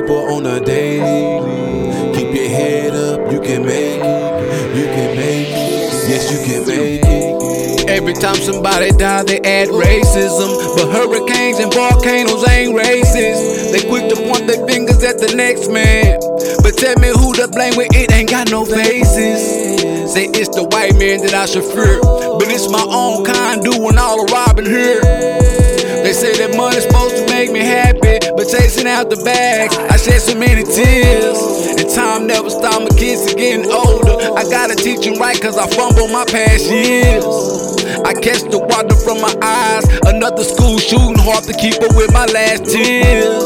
people on a daily. Keep your head up, you can make it. You can make it. Yes, you can make it. Every time somebody die, they add racism. But hurricanes and volcanoes ain't racist. They quick to point their fingers at the next man. But tell me who to blame when it ain't got no faces. Say it's the white man that I should fear. But it's my own kind doing all the robbing here. Out the bags, I shed so many tears. And time never stopped, my kids are getting older. I gotta teach them right, cause I fumbled my past years. I catch the water from my eyes, another school shooting hard to keep up with my last tears.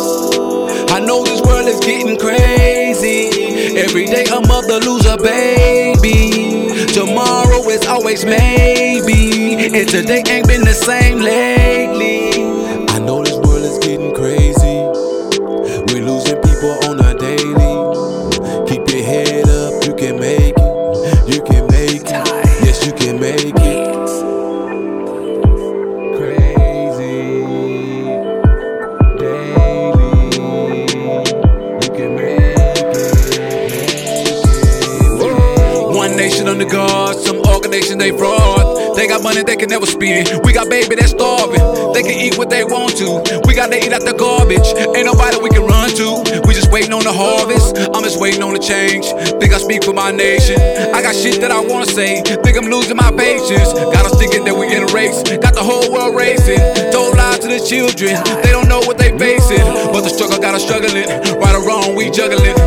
I know this world is getting crazy. Every day a mother lose a baby. Tomorrow is always maybe. And today ain't been the same lately. Nation under God, some organization they fraud. They got money they can never spend. We got baby that's starving. They can eat what they want to. We gotta eat out the garbage. Ain't nobody we can run to. We just waiting on the harvest. I'm just waiting on the change. Think I speak for my nation. I got shit that I wanna say. Think I'm losing my patience. Got us thinking that we in a race. Got the whole world racing. Told lies to the children. They don't know what they facing. But the struggle got us struggling. Right or wrong, we juggling.